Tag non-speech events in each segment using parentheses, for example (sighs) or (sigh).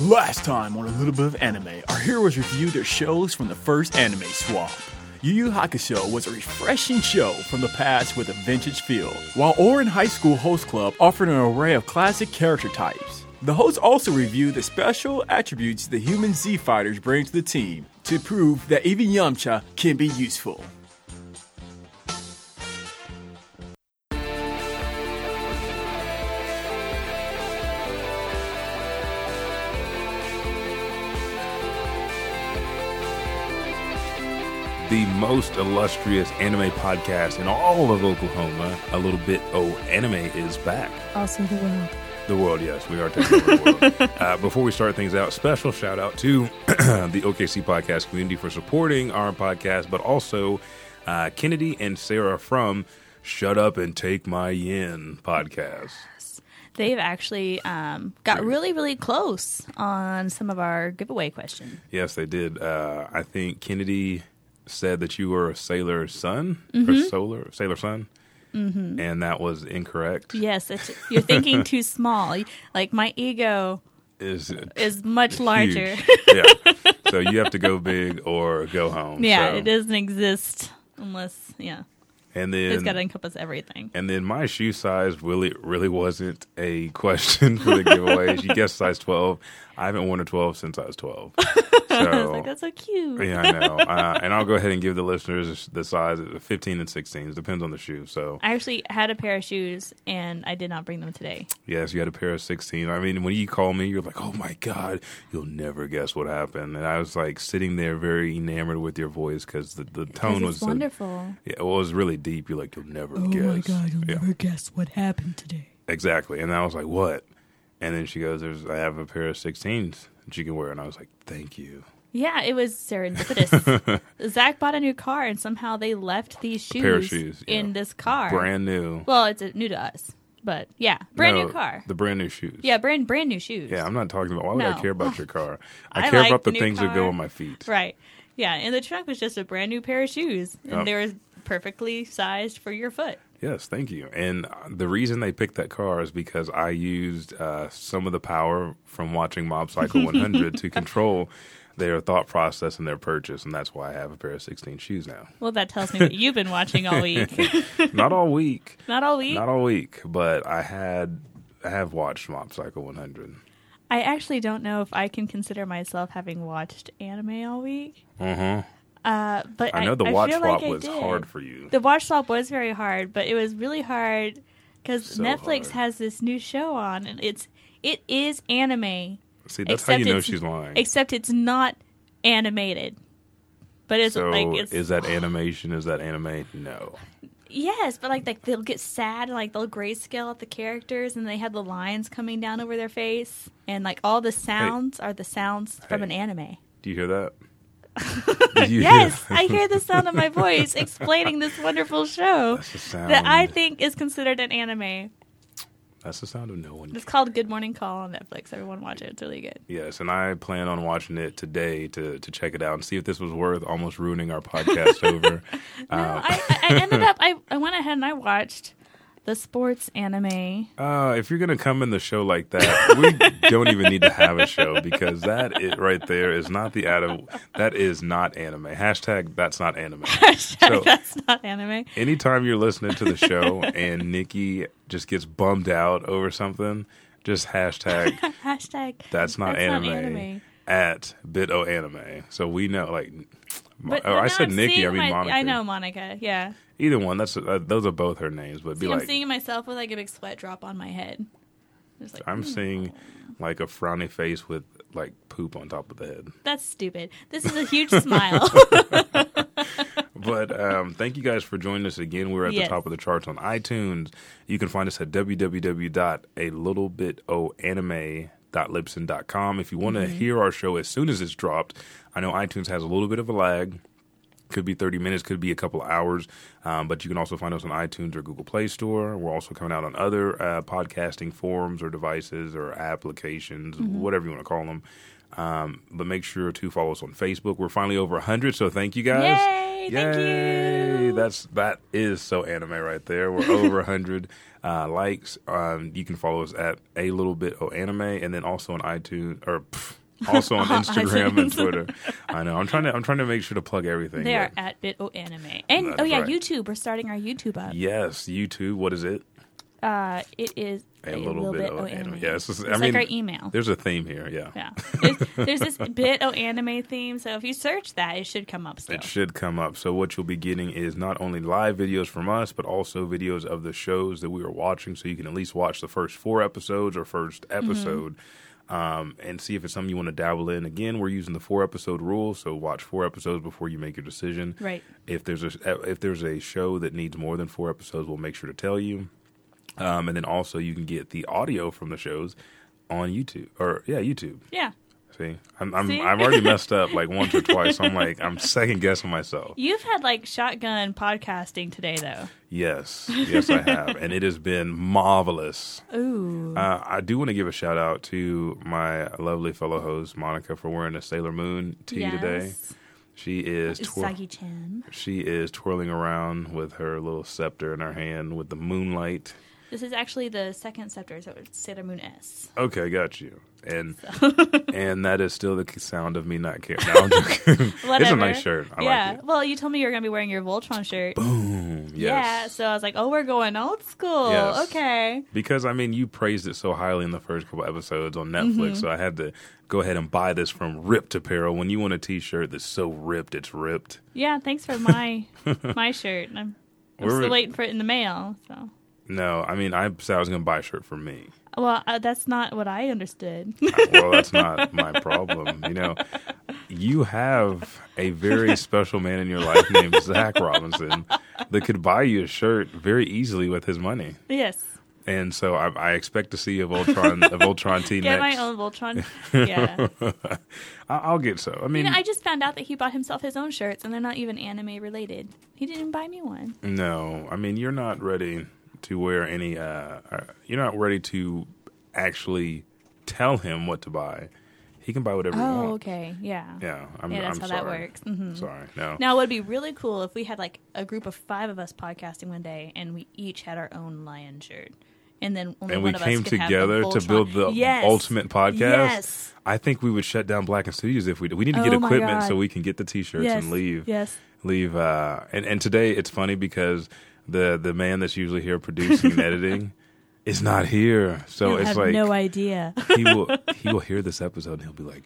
Last time on a little bit of anime, our heroes reviewed their shows from the first anime swap. Yu Yu Hakusho was a refreshing show from the past with a vintage feel, while Ouran High School Host Club offered an array of classic character types. The hosts also reviewed the special attributes the human Z fighters bring to the team to prove that even Yamcha can be useful. The most illustrious anime podcast in all of Oklahoma. A little bit oh anime is back. Also the world. The world, yes, we are taking over the world. (laughs) Uh, before we start things out, special shout out to (clears throat) the OKC podcast community for supporting our podcast, but also uh, Kennedy and Sarah from Shut Up and Take My Yen podcast. They've actually um, got really, really close on some of our giveaway questions. Yes, they did. Uh, I think Kennedy said that you were a sailor son or solar sailor son, mm-hmm. and that was incorrect. Yes, it's, you're thinking (laughs) too small. Like my ego Is is much larger. yeah. (laughs) So you have to go big or go home. yeah, So- it doesn't exist unless yeah, And then it's got to encompass everything. and then my shoe size really really wasn't a (laughs) question for the giveaways. you guessed size twelve. I haven't worn a twelve since I was twelve. (laughs) I was like, that's so cute. yeah, I know. Uh, and I'll go ahead and give the listeners the size of 15 and 16. It depends on the shoe. So, I actually had a pair of shoes and I did not bring them today. yes, you had a pair of 16. I mean, when you call me, you're like, oh my God, you'll never guess what happened. And I was like sitting there very enamored with your voice because the, the 'Cause tone was so, wonderful. yeah, well, it was really deep. You're like, you'll never guess. Oh my God, you'll Yeah. guess what happened today. Exactly. And I was like, what? And then she goes, "There's, I have a pair of 16s that you can wear." And I was like, "Thank you." Yeah, it was serendipitous. (laughs) Zach bought a new car, and somehow they left these shoes, shoes, yeah. in this car. Brand new. Well, it's new to us, but yeah, brand No, new car. The brand new shoes. Yeah, brand brand new shoes. Yeah, I'm not talking about. Why would I care about your (laughs) car? I, I care like about the things that go on my feet. right. Yeah, and the trunk was just a brand new pair of shoes, and Yep. they were perfectly sized for your foot. Yes, thank you. And uh, the reason they picked that car is because I used uh, some of the power from watching Mob Psycho 100 to (laughs) control their thought process and their purchase, and that's why I have a pair of 16 shoes now. Well, that tells me that you've been watching all week. (laughs) Not all week, Not all week. not all week, but I had I have watched Mob Psycho 100. I actually don't know if I can consider myself having watched anime all week. Uh-huh. Uh, but I know the I watch feel swap like was hard for you. The watch swap was very hard, but it was really hard because So Netflix hard. has this new show on, and it's it is anime, See, that's how you know she's lying. except it's not animated. But it's so like it's is that animation? Is that anime? No. yes, but like like they'll get sad and like they'll grayscale at the characters, and they have the lines coming down over their face, and like all the sounds are the sounds from an anime. Do you hear that? Yes, I hear the sound of my (laughs) voice explaining this wonderful show That's the sound. that I think is considered an anime. That's the sound of no one. It's called Good Morning Call on Netflix. Everyone watch it. It's really good. Yes, and I plan on watching it today to to check it out and see if this was worth almost ruining our podcast (laughs) over. No, uh, I, I I ended (laughs) up, I, I went ahead and I watched the sports anime. uh, if you're gonna come in the show like that, we (laughs) don't even need to have a show because that it right there is not the ad. That is not anime. Hashtag that's not anime. (laughs) So- That's not anime. Anytime you're listening to the show and Nikki just gets bummed out over something, just hashtag (laughs) Hashtag that's not, That's not anime, anime. at bito anime. So we know, like, But oh, I said Nikki. I mean my- Monica. I know Monica. Yeah. Either one. That's uh, those are both her names. But be See, I'm like, seeing myself with like a big sweat drop on my head. Just like, I'm "Hmm, seeing like a frowny face with like poop on top of the head. That's stupid. This is a huge (laughs) smile. (laughs) But um, thank you guys for joining us again. We're at Yes. the top of the charts on iTunes. You can find us at www.alittlebitoanime.libsyn.com. If you want to Mm-hmm. hear our show as soon as it's dropped, I know iTunes has a little bit of a lag. Could be 30 minutes, could be a couple of hours. Um, but you can also find us on iTunes or Google Play Store. We're also coming out on other uh, podcasting forums or devices or applications, Mm-hmm. whatever you want to call them. Um, but make sure to follow us on Facebook. We're finally over 100, so thank you guys. Yay! Yay! Thank you. That's that is so anime right there. We're (laughs) over hundred uh, likes. Um, you can follow us at a little bit o anime, and then also on iTunes or pff, also on (laughs) Instagram and. (laughs) Twitter. I know. I'm trying to. I'm trying to make sure to plug everything. They are at Bit O Anime. And That's oh yeah, right. YouTube. We're starting our YouTube up. Yes, YouTube. What is it? Uh, it is A, little, bit, of O anime. Anime. Yes, it's, I It's mean, like our email. There's a theme here. Yeah. Yeah. (laughs) There's, there's this Bit O Anime theme, so if you search that, it should come up still. It should come up. So what you'll be getting is not only live videos from us, but also videos of the shows that we are watching. So you can at least watch the first four episodes or first Mm-hmm. Um, and see if it's something you want to dabble in. Again, we're using the four episode rule, so watch four episodes before you make your decision. Right. If there's a if there's a show that needs more than four episodes, we'll make sure to tell you. Um, and then also you can get the audio from the shows on YouTube or yeah YouTube. Yeah. See, I'm, I'm See? I've already messed up like once or twice. So I'm like I'm (laughs) second guessing myself. You've had like shotgun podcasting today, though. Yes, yes, I have, and it has been marvelous. Ooh. Uh, I do want to give a shout out to my lovely fellow host Monica for wearing a Sailor Moon tee yes. today. She is twir- Chan. she is twirling around with her little scepter in her hand with the moonlight. This is actually the second scepter, so it's Sailor Moon S. Okay, got you. And (laughs) and that is still the sound of me not caring. No, I'm joking. (laughs) it's a nice shirt. I yeah. like it. Well, you told me you were going to be wearing your Voltron shirt. Boom. Yes. Yeah. So I was like, oh, we're going old school. Yes. Okay. Because I mean, you praised it so highly in the first couple episodes on Netflix, Mm-hmm. so I had to go ahead and buy this from Ripped Apparel. When you want a T-shirt that's so ripped, it's ripped. Yeah. Thanks for my my (laughs) shirt. I'm, I'm We're- still waiting for it in the mail. So. No, I mean, I said I was going to buy a shirt for me. Well, uh, that's not what I understood. well, that's not my problem. You know, you have a very (laughs) special man in your life named Zach Robinson that could buy you a shirt very easily with his money. yes. And so I, I expect to see a Voltron, a Voltron (laughs) tee Get next. my own Voltron. Yeah. (laughs) I'll get so. I mean, You know, I just found out that he bought himself his own shirts, and they're not even anime related. He didn't buy me one. No, I mean you're not ready to wear any. Uh, uh, you're not ready to actually tell him what to buy. He can buy whatever he Oh, wants. okay. Yeah. Yeah, I'm, Yeah, that's I'm how that sorry. works. Mhm. Sorry, no. Now, it would be really cool if we had like a group of five of us podcasting one day, and we each had our own lion shirt, and then only and we one of came us could have together to build the Yes. ultimate podcast. Yes. I think we would shut down Black and Studios if we did. We need to get Oh equipment so we can get the T-shirts Yes. and leave. Yes. leave. Uh, and and today it's funny because the the man that's usually here producing and editing is not here. So you it's have like no idea. he will he will hear this episode and he'll be like,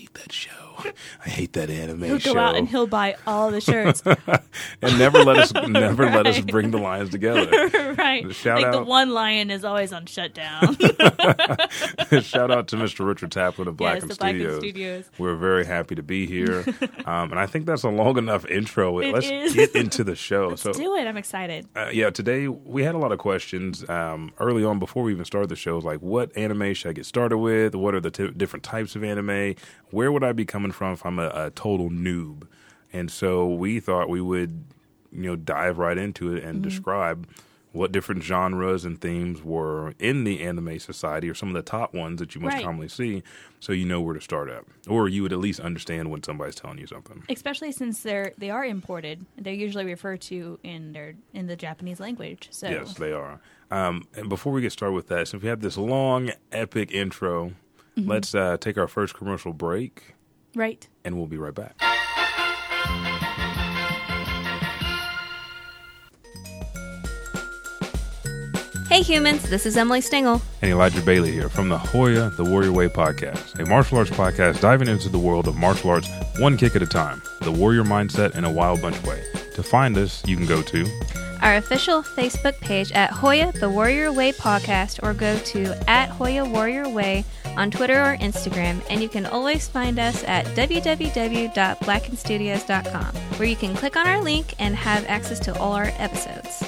hate that show. (laughs) I hate that anime He'll show. go out and he'll buy all the shirts. (laughs) and never let us (laughs) never let us bring the lions together. right. Shout like the out. one lion is always on shutdown. Shout out to Mr. Richard Taplin of Black yes, and the Black and Studios. Studios. We're very happy to be here, um, and I think that's a long enough intro. It Let's is. get into the show. Let's so, do it. I'm excited. uh, yeah, today we had a lot of questions um, early on before we even started the show. Like, what anime should I get started with? What are the t- different types of anime? Where would I be coming from if I'm a, a total noob? And so we thought we would, you know, dive right into it Mm-hmm. and describe what different genres and themes were in the anime society, or some of the top ones that you most Right. commonly see, so you know where to start at, or you would at least understand when somebody's telling you something. Especially since they're they are imported. They're usually referred to in their in the Japanese language. So Yes, they are. Um, and before we get started with that, since we have this long, epic intro, Mm-hmm. let's uh, take our first commercial break, right. and we'll be right back. Hey humans, this is Emily Stingle. And Elijah Bailey here from the Hoya The Warrior Way podcast, a martial arts podcast diving into the world of martial arts one kick at a time, the warrior mindset in a wild bunch way. To find us, you can go to Our official Facebook page at Hoya the Warrior Way podcast or go to at Hoya Warrior Way on Twitter or Instagram, and you can always find us at www.blackandstudios.com, where you can click on our link and have access to all our episodes.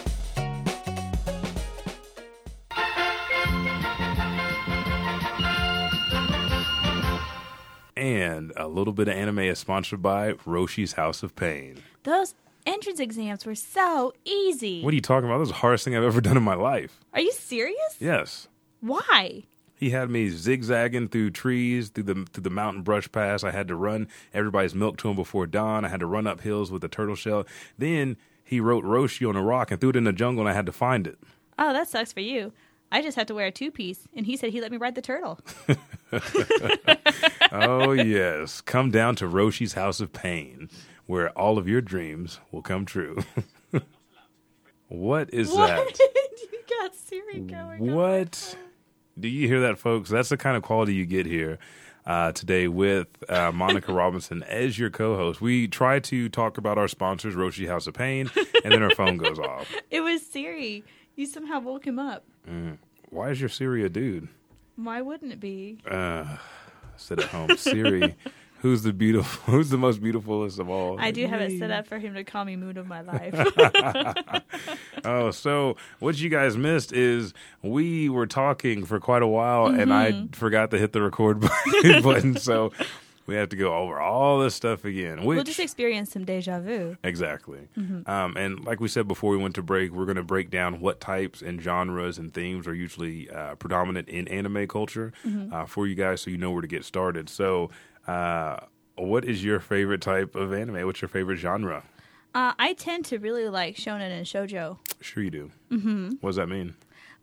and a little bit of anime is sponsored by Roshi's House of Pain. Those entrance exams were so easy. What are you talking about? That was the hardest thing I've ever done in my life. Are you serious? Yes. Why? He had me zigzagging through trees, through the through the mountain brush pass. I had to run everybody's milk to him before dawn. I had to run up hills with a turtle shell. Then he wrote Roshi on a rock and threw it in the jungle, and I had to find it. Oh, that sucks for you. I just have to wear a two piece, and he said he let me ride the turtle. (laughs) oh yes, come down to Roshi's House of Pain, where all of your dreams will come true. (laughs) what is What? that? (laughs) you got Siri going. on. What? Do you hear that, folks? That's the kind of quality you get here uh, today with uh, Monica (laughs) Robinson as your co-host. We try to talk about our sponsors, Roshi House of Pain, and then our phone goes off. (laughs) It was Siri. You somehow woke him up. Why is your Siri a dude? Why wouldn't it be? Uh, sit at home, Siri. (laughs) Who's the beautiful? (laughs) Who's the most beautifulest of all? I do have it set up for him to call me moon of my (laughs) life. (laughs) Oh, so what you guys missed is we were talking for quite a while, and I Mm-hmm. forgot to hit the record button. button, so we have to go over all this stuff again. Which we'll just experience some deja vu. exactly, Mm-hmm. um, and like we said before we went to break, we're going to break down what types and genres and themes are usually uh, predominant in anime culture Mm-hmm. uh, for you guys, so you know where to get started. So. Uh, what is your favorite type of anime? What's your favorite genre? Uh, I tend to really like shonen and shojo. Sure, you do. Mm-hmm. What does that mean?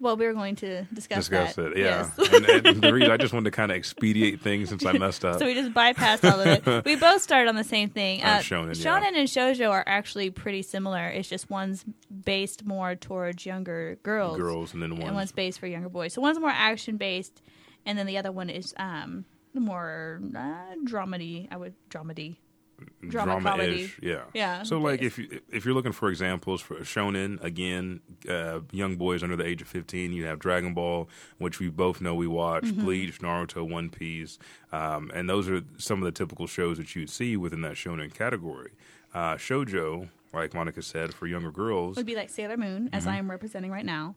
Well, we were going to discuss, discuss that. it. Yeah, Yes. and, and (laughs) the reason I just wanted to kind of expedite things since I messed up. So we just bypassed all of it. (laughs) We both started on the same thing. Uh, shonen, yeah. and shojo are actually pretty similar. It's just one's based more towards younger girls, Girls and then and ones. one's based for younger boys. So one's more action based, and then the other one is um more uh, dramedy. I would dramedy. drama comedy. ish yeah. Yeah, So like if you if you're looking for examples for shonen again, uh, young boys under the age of 15, you have Dragon Ball, which we both know we watch, Mm-hmm. Bleach, Naruto, One Piece, um, and those are some of the typical shows that you'd see within that shonen category. Uh, shojo, like Monica said, for younger girls. would be like Sailor Moon, as Mm-hmm. I am representing right now.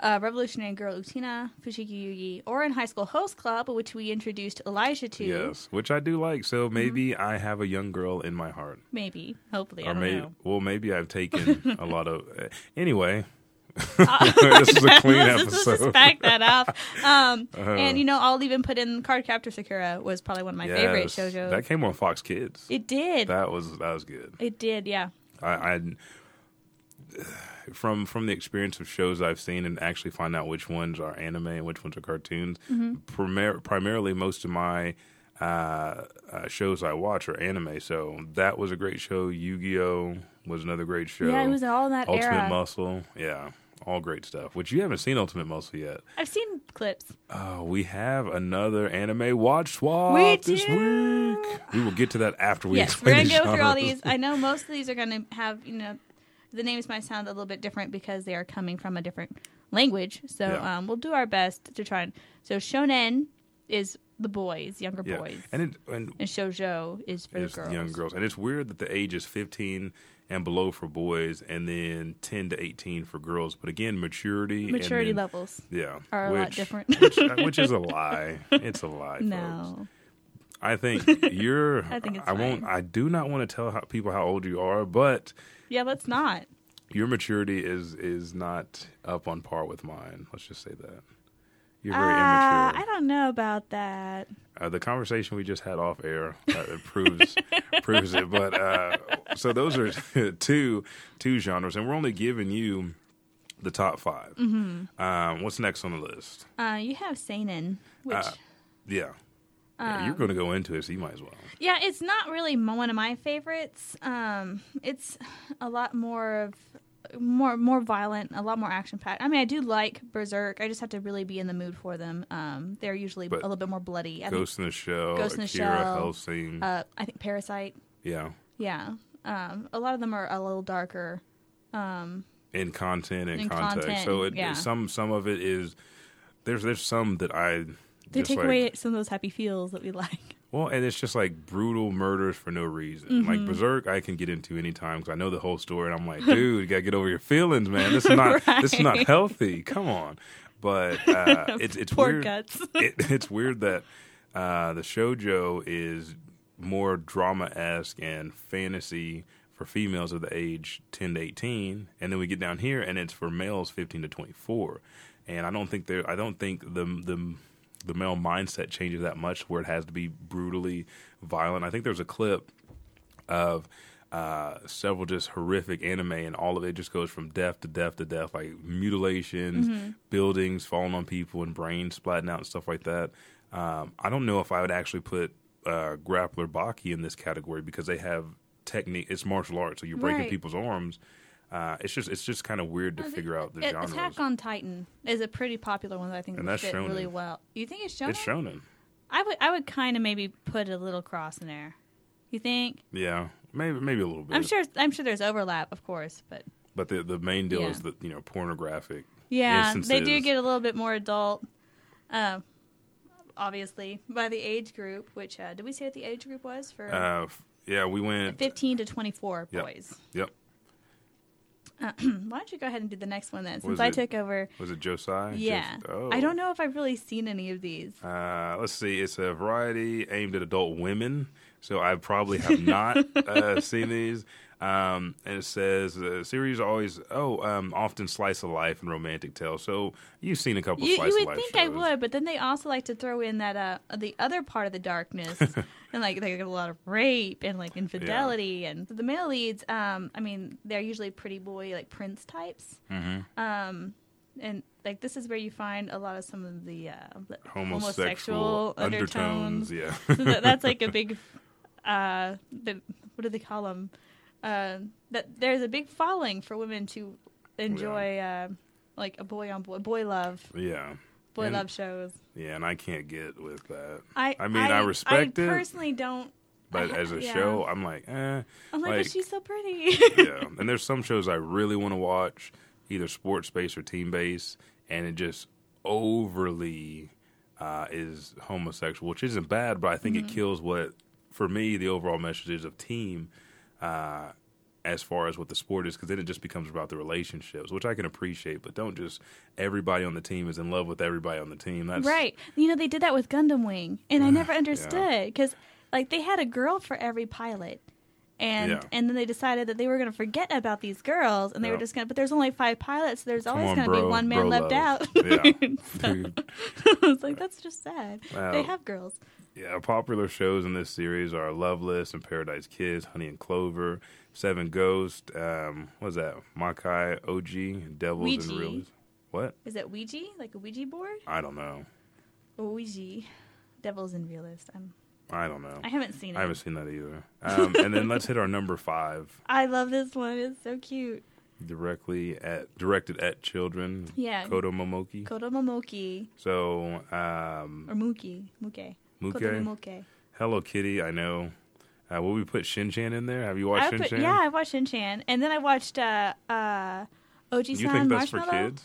Uh, Revolutionary Girl Utena, Fushigi Yugi, Ouran High School Host Club, which we introduced Elijah to. Yes, which I do like. So Mm-hmm. maybe I have a young girl in my heart. Maybe, hopefully, I or maybe know. well maybe I've taken a lot of (laughs) uh, anyway. (laughs) this is a clean (laughs) let's, just- let's episode. just back that up. Um, Uh-huh. and you know, I'll even put in Card Captor Sakura was probably one of my favorite Yes, shows. That came on Fox Kids. it did. that was that was good. it did. Yeah. I, I from from the experience of shows I've seen and actually find out which ones are anime and which ones are cartoons. Mm-hmm. Primar- primarily, most of my uh, uh, shows I watch are anime. So that was a great show. Yu Gi Oh was another great show. Yeah, it was all in that Ultimate era. Muscle. Yeah, all great stuff. Which you haven't seen Ultimate Muscle yet. I've seen clips. Oh, we have another anime watch swap We this do. week. We will get to that after we yes, we're gonna go through all these. I know most of these are gonna have you know, the names might sound a little bit different because they are coming from a different language. So Yeah. um, we'll do our best to try and. So shonen is the boys, younger Yeah, boys, and it and and shoujo is for the girls. young girls, and it's weird that the age is fifteen and below for boys, and then ten to eighteen for girls. But again, maturity, and Maturity then- levels. yeah, are a lot which- different. which, uh, which is a (laughs) lie. It's a lie. folks. No, I think (laughs) you're. I think it's I won't. I do not want to tell how, people how old you are, but yeah, let's not. your maturity is is not up on par with mine. Let's just say that. You're Uh, very I don't know about that. Uh, the conversation we just had off air uh, proves (laughs) proves it. But uh, so those are (laughs) two two genres, and we're only giving you the top 5 Mm-hmm. Um, what's next on the list? Uh, you have seinen, which Uh, Yeah. Yeah, Um, you're going to go into it, so you might as well. yeah, it's not really one of my favorites. Um, it's a lot more of more more violent, a lot more action packed. I mean, I do like Berserk. I just have to really be in the mood for them. Um, they're usually But a little bit more bloody. I Ghost in the Shell, Ghost in the Akira, Shell, Hellsing. think, uh, I think Parasite. yeah. Yeah, um, a lot of them are a little darker. Um, In content and In context. content, so it, yeah. some some of it is there's there's some that I they take like, away some of those happy feels that we like. (laughs) Well, and it's just like brutal murders for no reason. Mm-hmm. Like Berserk, I can get into anytime because I know the whole story, and I'm like, dude, you gotta get over your feelings, man. This is (laughs) not this is not healthy. Come on, but (laughs) uh, it's it's Poor weird. guts. It, it's weird that uh, the shojo is more drama esque and fantasy for females of the age 10 to 18 and then we get down here and it's for males 15 to 24 and i don't think there i don't think the the the male mindset changes that much where it has to be brutally violent. I think there's a clip of uh, several just horrific anime, and all of it just goes from death to death to death, like mutilations, Mm-hmm. buildings falling on people, and brains splatting out and stuff like that. Um, I don't know if I would actually put uh, Grappler Baki in this category because they have technique. It's martial arts, so you're breaking Right. people's arms. Uh, it's just it's just kind of weird to figure out the It- genres. Attack on Titan is a pretty popular one that I think And that's fit shonen. really well. You think it's shonen? it's shonen. I would I would kind of maybe put a little cross in there. You think? Yeah, maybe maybe a little bit. I'm sure I'm sure there's overlap, of course, but But the the main deal Yeah. is that you know pornographic. yeah, they do get a little bit more adult. Um, obviously by the age group, which uh, did we say what the age group was for Uh, yeah, we went. 15 to 24 boys. Yep. boys? Yep. (clears throat) Why don't you go ahead and do the next one then, since Was I it- took over? Was it Josiah? Yeah, Jos- oh. I don't know if I've really seen any of these. Uh, let's see. It's a variety aimed at adult women, so I probably have not uh, (laughs) seen these. Um, and it says the series always oh um, often slice of life and romantic tales. So you've seen a couple You, slice you of would life think I would, but then they also like to throw in that uh the other part of the darkness, (laughs) and like they get a lot of rape and like infidelity, and the male leads. Um, I mean, they're usually pretty boy like prince types. Mm-hmm. Um, and like this is where you find a lot of some of the uh, the Homosexual, undertones. Yeah. So that, that's like a (laughs) big uh the, what do they call them uh that there's a big following for women to enjoy uh like a boy on boy boy love yeah. boy And- love shows Yeah, and I can't get with that. i I mean, I respect I it, I personally don't But as a Yeah. show, I'm like, eh. i'm like, Like- but she's so pretty (laughs) yeah. And there's some shows I really want to watch, either sports based or team based, and it just overly uh, is homosexual, which isn't bad, but I think Mm-hmm. it kills what, for me, the overall message is of team. Uh, as far as what the sport is, because then it just becomes about the relationships, which I can appreciate. But don't just everybody on the team is in love with everybody on the team. That's right you know they did that with gundam wing and i (sighs) never understood because like they had a girl for every pilot and Yeah. and then they decided that they were going to forget about these girls and they were just going to but there's only five pilots so there's Come always going to be one man left out (laughs) Yeah. So- (laughs) I was like, (laughs) that's just sad. Wow. They have girls. Yeah, popular shows in this series are Loveless and Paradise Kiss, Honey and Clover, Seven Ghosts, um, what's that? Makai, Ouji, Devils Ouija. and Realists. What? Is it Ouija? Like a Ouija board? I don't know. Ouija. Devils and Realist. I'm, I don't know. I haven't seen it. I haven't seen that either. (laughs) Um, and then let's hit our number five, I love this one. It's so cute. directly at directed at children. Yeah. Kodo Momoki. Kodo Momoki. So, um, Or Muki. Muke. Muke? Hello Kitty. I know. Uh, will we put Shin Chan in there? Have you watched Shin Chan? yeah, I watched Shin Chan. And then I watched uh, uh, OG You think that's for kids?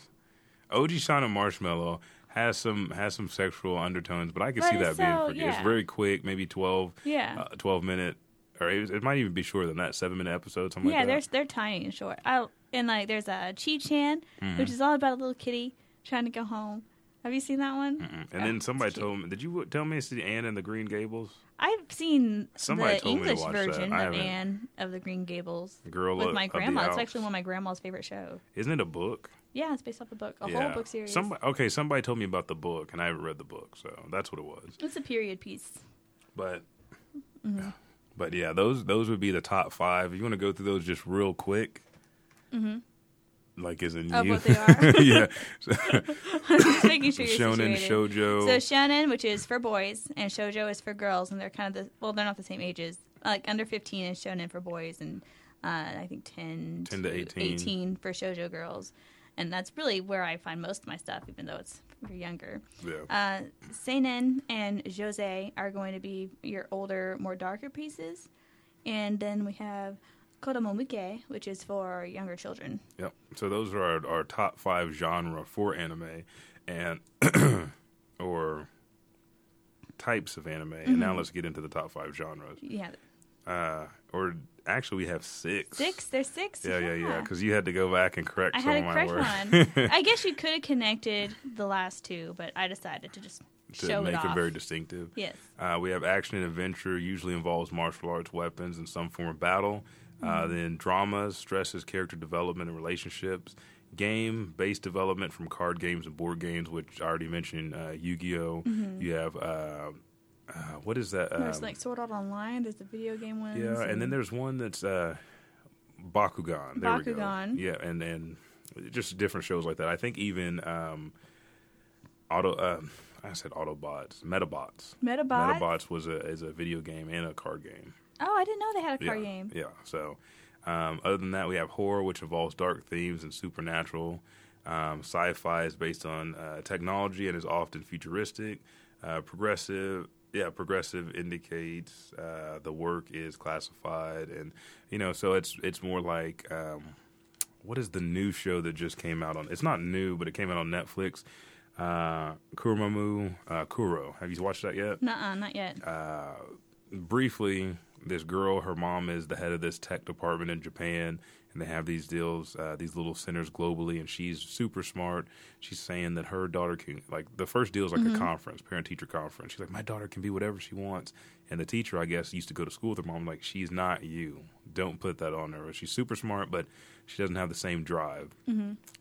Ojisan and Marshmallow has some has some sexual undertones, but I can But see that it's being for kids. yeah. It's very quick, maybe 12, Yeah. uh, 12 minute, or it, it might even be shorter than that, seven minute episode, something yeah, like they're they're tiny and short. I, and like there's a Chi Chan, Mm-hmm. which is all about a little kitty trying to go home. Have you seen that one? Mm. And Oh, then somebody told me, did you tell me it's the Anne and the Green Gables? I've seen Somebody the told me to English watch that. version of. Anne of the Green Gables Girl with of- my of the grandma. It's Alps. actually one of my grandma's favorite shows. Isn't it a book? Yeah, it's based off a book, a yeah. whole book series. Somebody, okay, somebody told me about the book, and I haven't read the book, so that's what it was. It's a period piece. But Mm-hmm. but yeah, those those would be the top five. If you want to go through those just real quick, like is in. Of you, what they are. (laughs) yeah, (laughs) Just making sure you're shonen, situated. shojo. So shonen, which is for boys, and shojo is for girls, and they're kind of the well, they're not the same ages. Like under 15 is shonen for boys, and uh, I think 10, 10 to 18. for shojo girls. And that's really where I find most of my stuff, even though it's for younger. yeah. Uh, seinen and josei are going to be your older, more darker pieces, and then we have kodomomuke, which is for younger children. Yep. So those are our, our top five genre for anime, and (clears throat) or types of anime. And Mm-hmm. now let's get into the top five genres. Yeah, Uh, or actually, we have six. six. There's six. Yeah, yeah, yeah. Because you had to go back and correct I some had to my correct one. (laughs) I guess you could have connected the last two, but I decided to just to show make it very distinctive. yes. Uh, we have action and adventure, usually involves martial arts, weapons, and some form of battle. Uh, Mm-hmm. then dramas stresses character development and relationships. game based development from card games and board games, which I already mentioned. Uh, Yu Gi Oh. You have uh, uh, what is that? There's Um, like Sword Art Online. There's the video game ones. yeah, and then there's one that's uh, Bakugan. There Bakugan. Yeah, and and just different shows like that. I think even um, Auto. Um, I said Autobots, Metabots. Metabots. Metabots was a is a video game and a card game. Oh, I didn't know they had a card yeah, game. Yeah. So, um, other than that, we have horror, which involves dark themes and supernatural. Um, sci-fi is based on uh, technology and is often futuristic. Uh, progressive, yeah, progressive indicates uh, the work is classified, and you know, so it's it's more like um, what is the new show that just came out on? It's not new, but it came out on Netflix. Uh, Kuromamu uh, Kuro. Have you watched that yet? Nuh-uh, not yet. Uh, briefly, this girl, her mom is the head of this tech department in Japan, and they have these deals, uh, these little centers globally, and she's super smart. She's saying that her daughter can, like, the first deal is like a conference, parent teacher conference. She's like, my daughter can be whatever she wants. And the teacher, I guess, used to go to school with her mom, like, she's not you. Don't put that on her. She's super smart, but she doesn't have the same drive.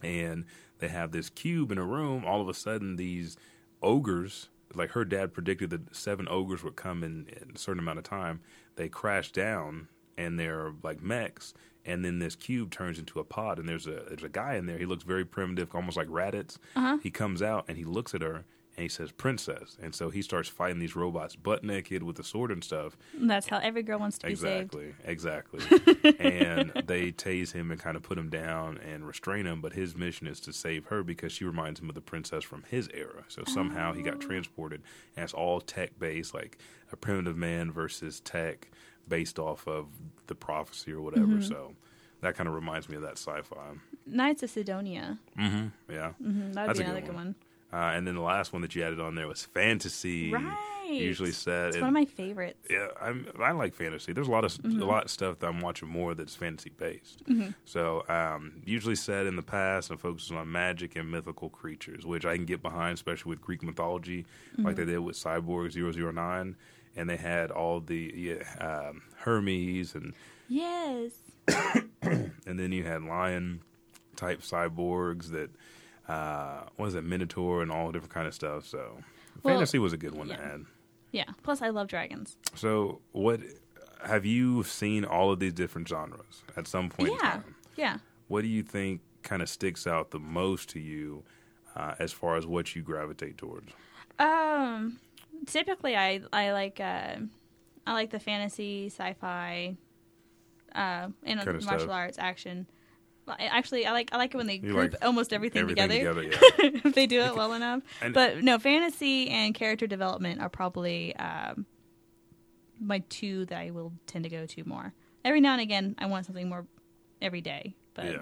And they have this cube in a room. All of a sudden, these ogres, like her dad predicted that seven ogres would come in, in a certain amount of time. They crash down and they're like mechs. And then this cube turns into a pod, and there's a there's a guy in there. He looks very primitive, almost like Raditz. Uh-huh. He comes out and he looks at her and he says "princess," and so he starts fighting these robots butt naked with a sword and stuff. That's how every girl wants to be saved. Exactly, exactly. (laughs) and they tase him and kind of put him down and restrain him. But his mission is to save her because she reminds him of the princess from his era. So somehow he Oh. got transported, and it's all tech based, like a primitive man versus tech, based off of the prophecy or whatever. Mm-hmm. So that kind of reminds me of that sci-fi. Knights of Sidonia. Mm-hmm. Yeah. Mm, that'd That's be a good another good one. Uh, and then the last one that you added on there was fantasy. Right. Usually set. It's in- one of my favorites. yeah, I'm, I like fantasy. There's a lot of Mm-hmm. a lot of stuff that I'm watching more that's fantasy based. So um, usually set in the past and focuses on magic and mythical creatures, which I can get behind, especially with Greek mythology, like Mm-hmm. they did with Cyborg 009. and they had all the yeah, um, Hermes and Yes. (coughs) (coughs) and then you had lion type cyborgs that uh what is it minotaur and all different kind of stuff so Well, fantasy was a good one to add Yeah. Plus, I love dragons. so what have you seen all of these different genres at some point in yeah. time Yeah. what do you think kind of sticks out the most to you uh, as far as what you gravitate towards Um, typically, I I like uh, I like the fantasy, sci-fi, uh, and martial stuff. arts, action. Actually, I like I like it when they You group like almost everything, everything together. together, (laughs) if they do it well enough. (laughs) And- but no, fantasy and character development are probably um, my two that I will tend to go to more. Every now and again, I want something more every day. But yeah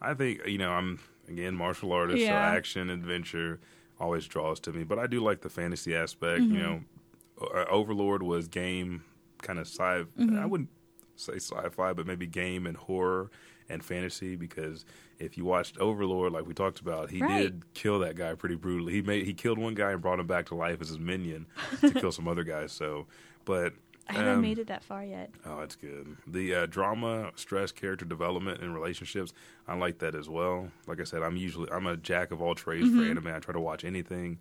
i think you know i'm again martial artist Yeah. so action adventure always draws to me but i do like the fantasy aspect Mm-hmm. you know uh, overlord was game kind of sci Mm-hmm. i wouldn't say sci-fi but maybe game and horror and fantasy because if you watched overlord like we talked about he Right. did kill that guy pretty brutally he made he killed one guy and brought him back to life as his minion to kill some other guys so but I haven't um, made it that far yet. Oh, that's good. The uh, drama, stress, character development, and relationships, I like that as well. Like I said, I'm usually I'm a jack of all trades Mm-hmm. for anime. I try to watch anything,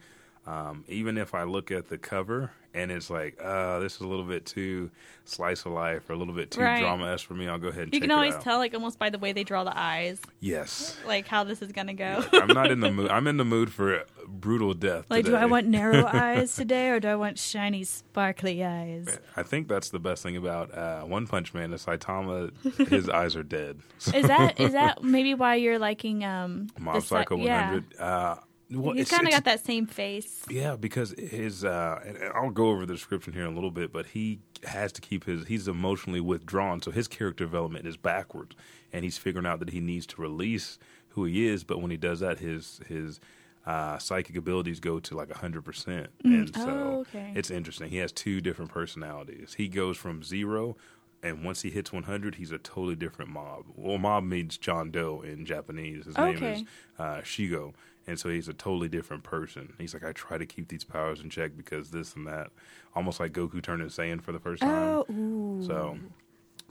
um, even if I look at the cover and it's like, uh, this is a little bit too slice of life or a little bit too Right. drama esque for me. I'll go ahead and. You can always tell, like almost by the way they draw the eyes, Yes, like how this is gonna go. I'm not in the mood. I'm in the mood for brutal death. Like, do I want narrow (laughs) eyes today, or do I want shiny, sparkly eyes? I think that's the best thing about uh, One Punch Man is Saitama. His (laughs) eyes are dead. Is that is (laughs) that maybe why you're liking um Mob Psycho yeah. 100. Uh, well, He's kind of got that same face. Yeah, because his uh and and I'll go over the description here in a little bit, but he has to keep his he's emotionally withdrawn, so his character development is backwards and he's figuring out that he needs to release who he is, but when he does that his his uh, psychic abilities go to like 100%. And so Oh, okay. it's interesting. He has two different personalities. He goes from zero, and once he hits 100, he's a totally different mob. Well, mob means John Doe in Japanese. His name is uh, Shigo. And so he's a totally different person. He's like, I try to keep these powers in check because this and that. Almost like Goku turned into Saiyan for the first time. Oh, ooh. So,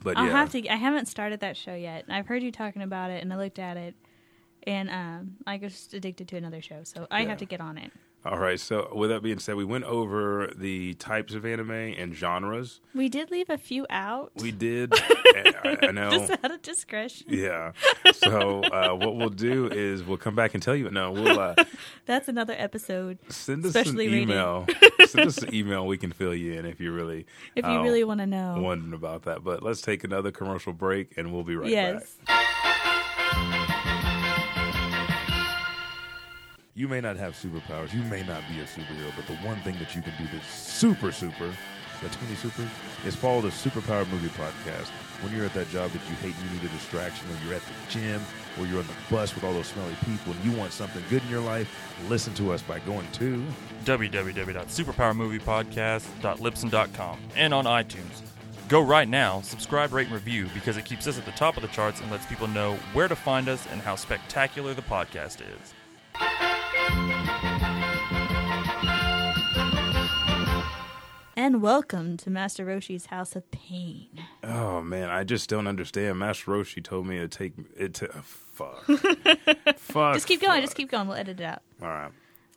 but I'll yeah. have to. I haven't started that show yet. I've heard you talking about it, and I looked at it. and um, I was just addicted to another show, so I Yeah. have to get on it. All right. So with that being said, we went over the types of anime and genres. We did leave a few out, We did. (laughs) I, I know. just out of discretion. Yeah. So uh, what we'll do is we'll come back and tell you. No, we'll uh, (laughs) That's another episode. send us an email. (laughs) send us an email. We can fill you in if you really If you uh, really want to know, wondering about that. But let's take another commercial break, and we'll be right back. yes. back. You may not have superpowers. You may not be a superhero, but the one thing that you can do that's super, super, that's too many supers, is follow the Superpower Movie Podcast. When you're at that job that you hate and you need a distraction, or you're at the gym, or you're on the bus with all those smelly people, and you want something good in your life, listen to us by going to www.superpowermoviepodcast.libsyn.com and on iTunes. Go right now, subscribe, rate, and review because it keeps us at the top of the charts and lets people know where to find us and how spectacular the podcast is. And welcome to Master Roshi's House of Pain. Oh man, I just don't understand. Master Roshi told me to take it to oh, fuck. (laughs) fuck. Just keep going. fuck. Just keep going. We'll edit it out. All right.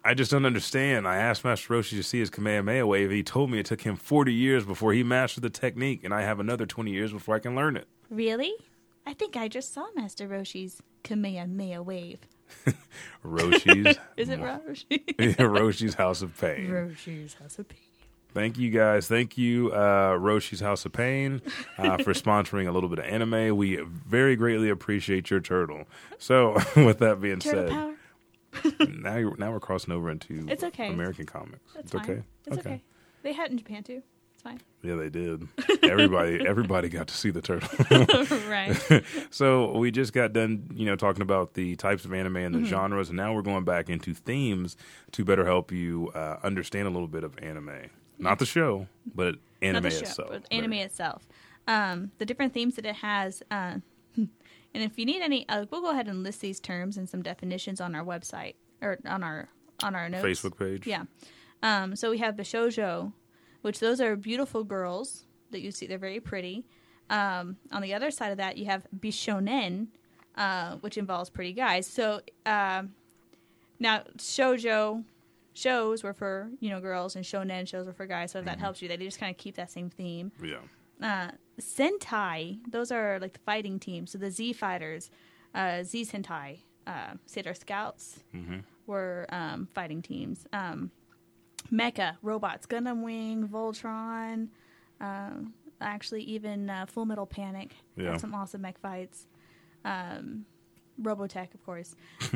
I just don't understand. I asked Master Roshi to see his Kamehameha wave. He told me it took him 40 years before he mastered the technique, and I have another 20 years before I can learn it. Really? I think I just saw Master Roshi's Kamehameha wave. (laughs) Roshi's. (laughs) Is it Roshi? Roshi's House of Pain. Roshi's House of Pain. Thank you guys. Thank you, uh, Roshi's House of Pain, uh, (laughs) for sponsoring a little bit of anime. We very greatly appreciate your turtle. So, (laughs) with that being Turtle said, power. (laughs) now you're, now we're crossing over into It's okay. American comics. That's it's fine. okay. It's okay. They had it in Japan too. It's fine. Yeah, they did. Everybody, everybody got to see the turtle. right. so we just got done, you know, talking about the types of anime and the Mm-hmm. genres, and now we're going back into themes to better help you uh, understand a little bit of anime, not the show, but anime Not the show, itself. but anime itself. Um, the different themes that it has. Uh, (laughs) and if you need any, uh, we'll go ahead and list these terms and some definitions on our website or on our on our notes. Facebook page. Yeah. Um, so we have the shoujo, which those are beautiful girls that you see. They're very pretty. Um, on the other side of that, you have bishonen, uh, which involves pretty guys. So um, now shoujo shows were for you know girls, and shonen shows were for guys. So if that helps you, they just kind of keep that same theme. Yeah. Uh, Sentai, those are like the fighting teams. So the Z Fighters, uh, Z Sentai, uh, Sailor Scouts were um, fighting teams. Um, Mecha, robots, Gundam Wing, Voltron, um, actually even uh, Full Metal Panic. Yeah. Had some awesome mech fights. Um, Robotech, of course. (laughs)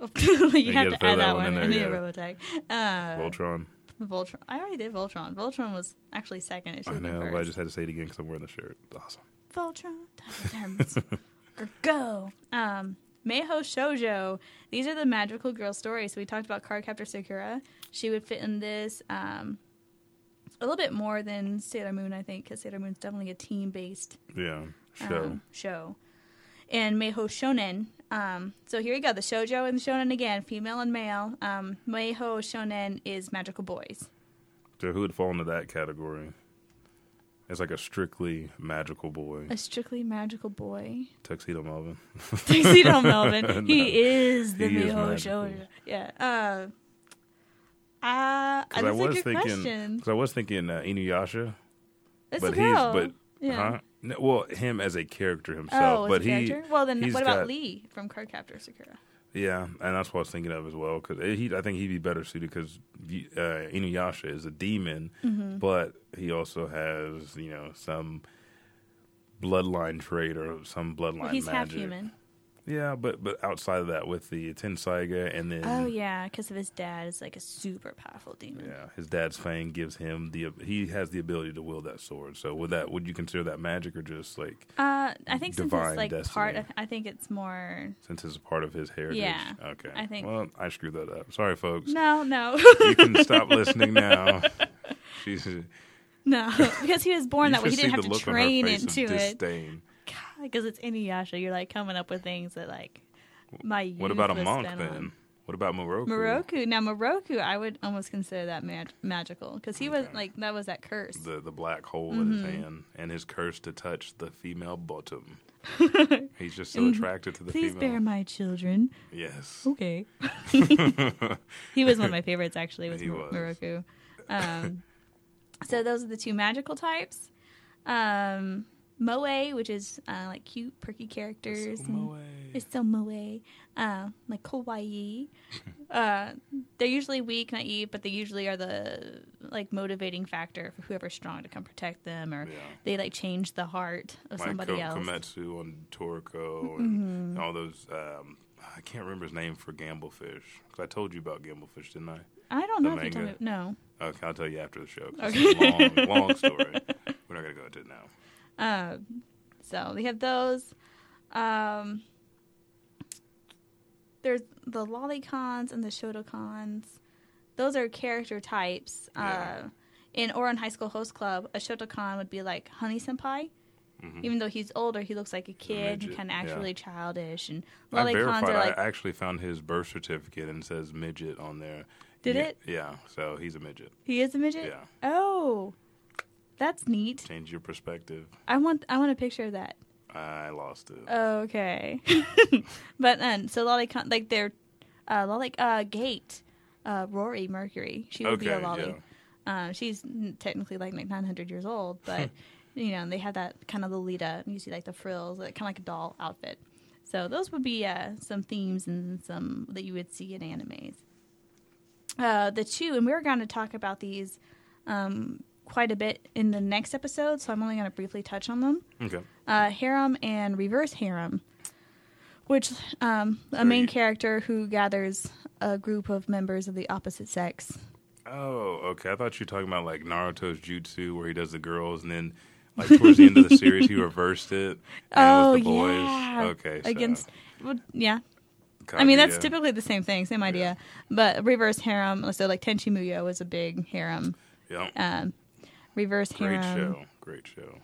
you (laughs) You have throw add that one in there, need yeah. Robotech. Uh, Voltron. Voltron. I already did Voltron. Voltron was actually second. It I know, but I just had to say it again because I'm wearing the shirt. Awesome. Voltron, or (laughs) go. Um, Meiho Shoujo. These are the magical girl stories. So we talked about Card Captor Sakura. She would fit in this um, a little bit more than Sailor Moon, I think, because Sailor Moon's definitely a team-based Yeah. Show. um, show. And Meiho Shonen. Um, so here you go, the shoujo and the shonen again, female and male. Um, Meiho Shonen is magical boys. so who would fall into that category? It's like a strictly magical boy. A strictly magical boy. Tuxedo Melvin. (laughs) Tuxedo Melvin. (laughs) He No. is the He is Miho Yeah. Uh, uh, that's I a was good thinking, question. because I was thinking uh, Inuyasha, It's but a girl. he's but yeah. huh? No, well, him as a character Oh, himself, as but he character? Well, then what about got- Lee from Card Captor Sakura? Yeah, and that's what I was thinking of as well. Because he, I think he'd be better suited because uh, Inuyasha is a demon, Mm-hmm. but he also has you know some bloodline trait or some bloodline. Well, he's half human. Yeah, but but outside of that, with the Tensaiga and then Oh yeah, because of his dad is like a super powerful demon. yeah, his dad's fang gives him the he has the ability to wield that sword. So would that would you consider that magic or just like Uh, I think since it's like destiny. part of, I think it's more. since it's a part of his heritage? Yeah, Okay. I think- Well, I screwed that up. Sorry, folks. No, no, You can stop (laughs) listening now. She's. no, because he was born that way. He didn't have to look on her train into it. disdain. Because it's Inuyasha, you're like coming up with things that like my. What about a monk then? on. What about Miroku? Miroku. Now Miroku, I would almost consider that mag- magical because he was like that was that curse. The the black hole in his Mm-hmm. hand and his curse to touch the female bottom. (laughs) He's just so attracted to the Please female. bear my children. yes. Okay. (laughs) he was one of my favorites actually. Was, He was. Miroku. Um, so those are the two magical types. Um, Moe, which is uh, like cute, perky characters. and- Moe. It's so moe, uh, like kawaii. (laughs) uh, they're usually weak, naive, but they usually are the like motivating factor for whoever's strong to come protect them, or Yeah. they like change the heart of like somebody Ko- else. Mm-hmm. Komatsu on Toriko and all those. Um, I can't remember his name for Gamblefish because I told you about Gamblefish, didn't I? I don't the know if you told me. No. Okay, I'll tell you after the show. 'cause It's a long, long story. (laughs) We're not gonna go into it now. Um, so they have those. Um, there's the lolicons and the shotacons. Those are character types. Yeah. Uh, in Ouran High School Host Club, a shotacon would be like Honey Senpai. Mhm. Even though he's older, he looks like a kid, kind of actually yeah. childish. And I lolicons verified. are like, I actually found his birth certificate and says midget on there. Did yeah, it? Yeah. So he's a midget. he is a midget. Yeah. Oh, that's neat. Change your perspective. I want I want a picture of that. I lost it. Okay. (laughs) but then, so lolicon, like they're, uh, lolic, uh, Gate, uh, Rory Mercury. She would be a Okay, lolly. Uh, she's technically like 900 years old, (laughs) but you know they have that kind of Lolita. You see like the frills, like kind of like a doll outfit. So those would be uh, some themes and some that you would see in animes. Uh, the two, and we're going to talk about these um, quite a bit in the next episode, so I'm only going to briefly touch on them okay. uh, harem and reverse harem, which um, a main character who gathers a group of members of the opposite sex. Oh, okay. I thought you were talking about like Naruto's jutsu where he does the girls and then like towards the end of the series he (laughs) reversed it. And oh it was the boys. yeah, Okay. So against. Well, yeah, I mean that's Kaguya. typically the same thing, same idea. But reverse harem, so like Tenchi Muyo was a big harem. Yep. Um, reverse harem. Great harem. show. Great show.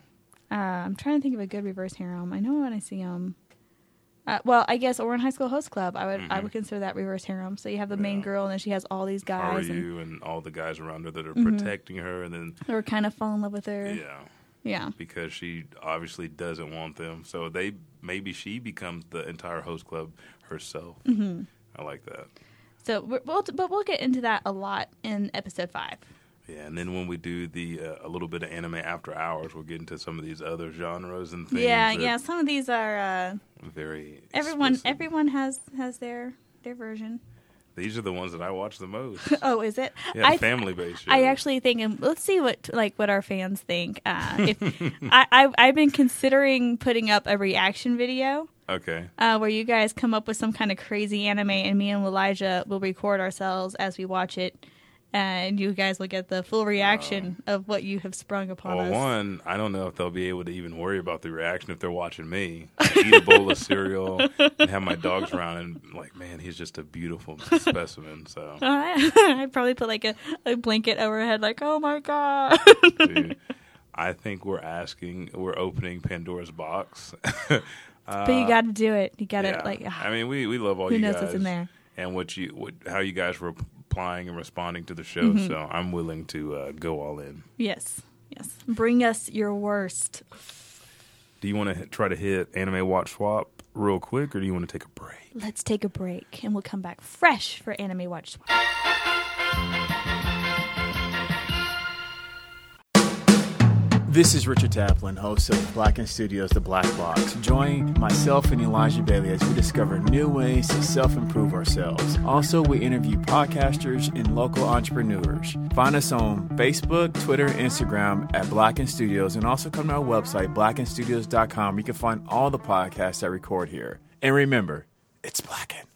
Uh, I'm trying to think of a good reverse harem. I know when I see them. Uh, well, I guess Ouran High School Host Club. I would I would consider that reverse harem. So you have the main Mm-hmm. Girl, and then she has all these guys, and and all the guys around her that are Mm-hmm. protecting her and then they were kind of fall in love with her. yeah. Yeah. Because she obviously doesn't want them. So they maybe she becomes the entire host club herself. Mm-hmm. I like that. So we'll but we'll get into that a lot in episode five. Yeah, and then when we do the uh, a little bit of anime after hours, we'll get into some of these other genres and things. yeah, yeah. Some of these are uh, Very everyone. explicit. Everyone has has their their version. These are the ones that I watch the most. (laughs) Oh, is it? Yeah, I family based. I actually think, and let's see what like what our fans think. Uh, if I, I I've been considering putting up a reaction video okay. uh, where you guys come up with some kind of crazy anime, and me and Elijah will record ourselves as we watch it, and you guys will get the full reaction of what you have sprung upon Well, us. one, I don't know if they'll be able to even worry about the reaction if they're watching me eat a bowl of cereal (laughs) and have my dogs around and like, man, he's just a beautiful (laughs) specimen. So, (laughs) I'd probably put like a, a blanket overhead, like, oh my god. dude, I think we're asking, we're opening Pandora's box. but you uh, got to do it. You got to Yeah. like. I mean, we we love (sighs) all who you knows guys what's in there? and what you what how you guys were applying and responding to the show. Mm-hmm. So I'm willing to uh, go all in. Yes, yes. Bring us your worst. Do you want to try to hit anime watch swap real quick, or do you want to take a break? Let's take a break, and we'll come back fresh for Anime Watch Swap. This is Richard Taplin, host of Black Studios The Black Box. Join myself and Elijah Bailey as we discover new ways to self improve ourselves. Also, we interview podcasters and local entrepreneurs. Find us on Facebook, Twitter, Instagram at Black Studios, and also come to our website, blackandstudios.com. You can find all the podcasts I record here. And remember, it's Blackened.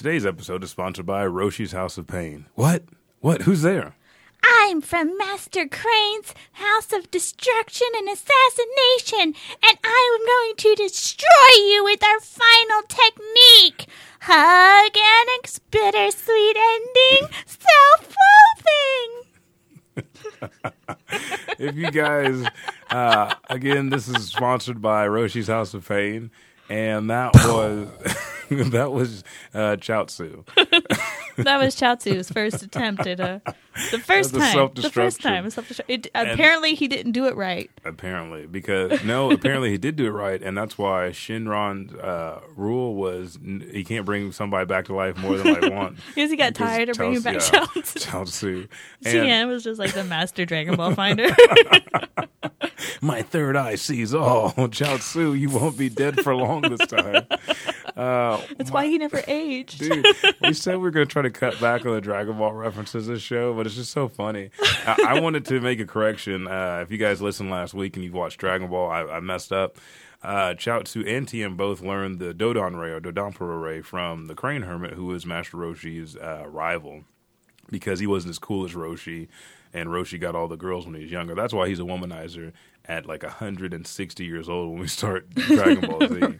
Today's episode is sponsored by Roshi's House of Pain. What? What? Who's there? I'm from Master Crane's House of Destruction and Assassination, and I'm going to destroy you with our final technique. Hug and bittersweet ending, (laughs) self-loathing. (laughs) If you guys Uh, again, this is sponsored by Roshi's House of Pain, and that was (laughs) that was uh, Chaozu. (laughs) that was Chaozu's (laughs) first attempt at a the first The time. The first time. self-destruct- It, apparently, he didn't do it right. Apparently, because no, apparently he did do it right, and that's why Shenron's uh, rule was n- he can't bring somebody back to life more than like (laughs) one. Because he got Because tired of bringing back yeah. Chaozu. (laughs) And was just like the master Dragon Ball finder. (laughs) my third eye sees all. Chaozu, you won't be dead for long this time. Uh, That's why he never aged. Dude, we said we were going to try to cut back on the Dragon Ball references this show, but it's just so funny. I, I (laughs) wanted to make a correction. Uh, if you guys listened last week and you've watched Dragon Ball, I, I messed up. Uh, Chaozu and Tien both learned the Dodon Ray or Dodonparo Ray from the Crane Hermit, who was Master Roshi's uh, rival because he wasn't as cool as Roshi, and Roshi got all the girls when he was younger. That's why he's a womanizer at like 160 years old when we start (laughs) Dragon Ball Z.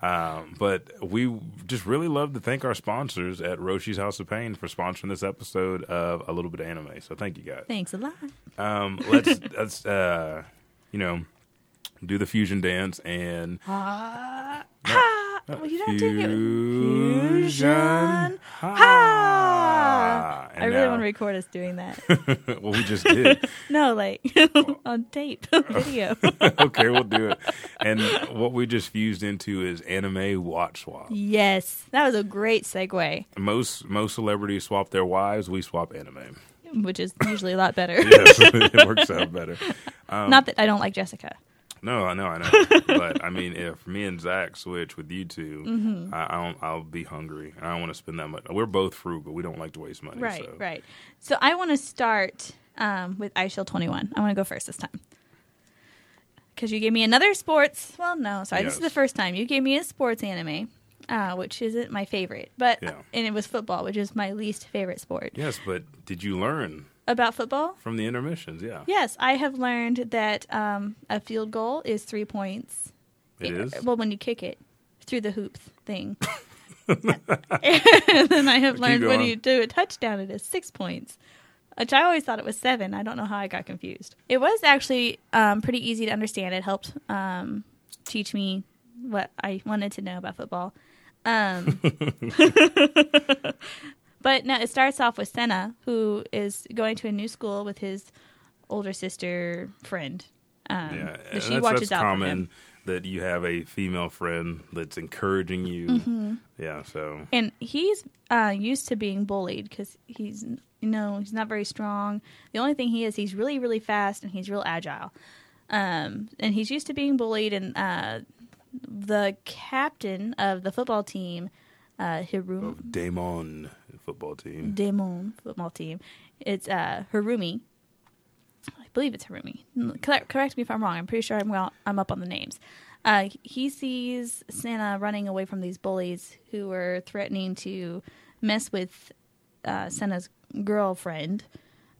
um, but we just really love to thank our sponsors at Roshi's House of Pain for sponsoring this episode of A Little Bit of Anime. So thank you guys. Thanks a lot. Um, let's (laughs) let's uh, you know do the fusion dance and Ah, well, you're not doing it. fusion. Ha! I really now- want to record us doing that. (laughs) well, we just did. (laughs) no, like (laughs) on tape, video. okay, we'll do it. And what we just fused into is anime watch swap. yes, that was a great segue, Most most celebrities swap their wives. We swap anime. which is usually a lot better. Yes, it works out better. Um, not that I don't like Jessica. No, I know, I know. (laughs) but I mean, if me and Zach switch with you 2 Mm-hmm. I, I don't, I'll be hungry. I don't want to spend that much. We're both frugal. We don't like to waste money. Right, so. right. So I want to start um, with Eyeshield 21. I want to go first this time. Because you gave me another sports. Well, no, sorry. This is the first time. You gave me a sports anime, uh, which isn't my favorite. But Yeah. And it was football, which is my least favorite sport. Yes, but did you learn About football? from the intermissions? Yeah, Yes, I have learned that um, a field goal is three points. it is. Well, when you kick it through the hoops thing. (laughs) and then I have Keep learned when going. you do a touchdown, it is six points. Which I always thought it was seven. I don't know how I got confused. It was actually um, pretty easy to understand. It helped um, teach me what I wanted to know about football. Um, (laughs) (laughs) but no, it starts off with Senna, who is going to a new school with his older sister friend. Um, Yeah, that she that's, watches that's out for common him. that you have a female friend that's encouraging you. Mm-hmm. Yeah, so and he's uh, used to being bullied because he's you know he's not very strong. The only thing he is he's really really fast and he's real agile. Um, and he's used to being bullied. And uh, the captain of the football team, uh, Hiru- of Damon football team. Demon football team, it's uh, Harumi. I believe it's Harumi. Correct, correct me if I'm wrong. I'm pretty sure I'm well, I'm up on the names. Uh, he sees Santa running away from these bullies who are threatening to mess with uh, Santa's girlfriend.